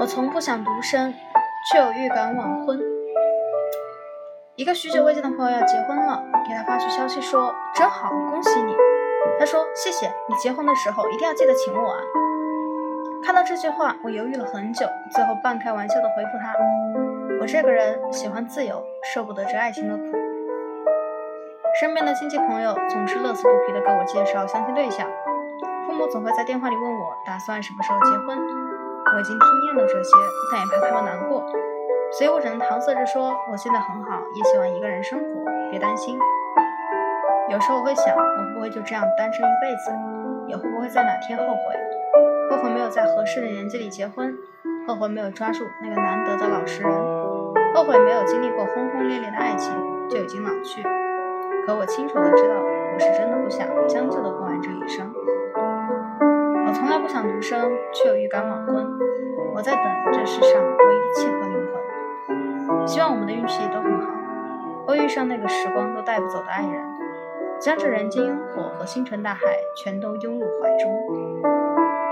我从不想独身，却有预感晚婚。一个许久未见的朋友要结婚了，给他发去消息说：“真好，恭喜你。”他说：“谢谢你，结婚的时候一定要记得请我啊。”看到这句话，我犹豫了很久，最后半开玩笑的回复他：“我这个人喜欢自由，受不得这爱情的苦。”身边的亲戚朋友总是乐此不疲的给我介绍相亲对象，父母总会在电话里问我打算什么时候结婚。我已经听厌了这些，但也怕他们难过，所以我只能搪塞着说：“我现在很好，也喜欢一个人生活，别担心。”有时候我会想，我会不会就这样单身一辈子？也会不会在哪天后悔？后悔没有在合适的年纪里结婚，后悔没有抓住那个难得的老实人，后悔没有经历过轰轰烈烈的爱情就已经老去。可我清楚的知道，想独生，却又预感晚婚。我在等这世上唯一契合灵魂。希望我们的运气都很好，会遇上那个时光都带不走的爱人，将这人间烟火和星辰大海全都拥入怀中。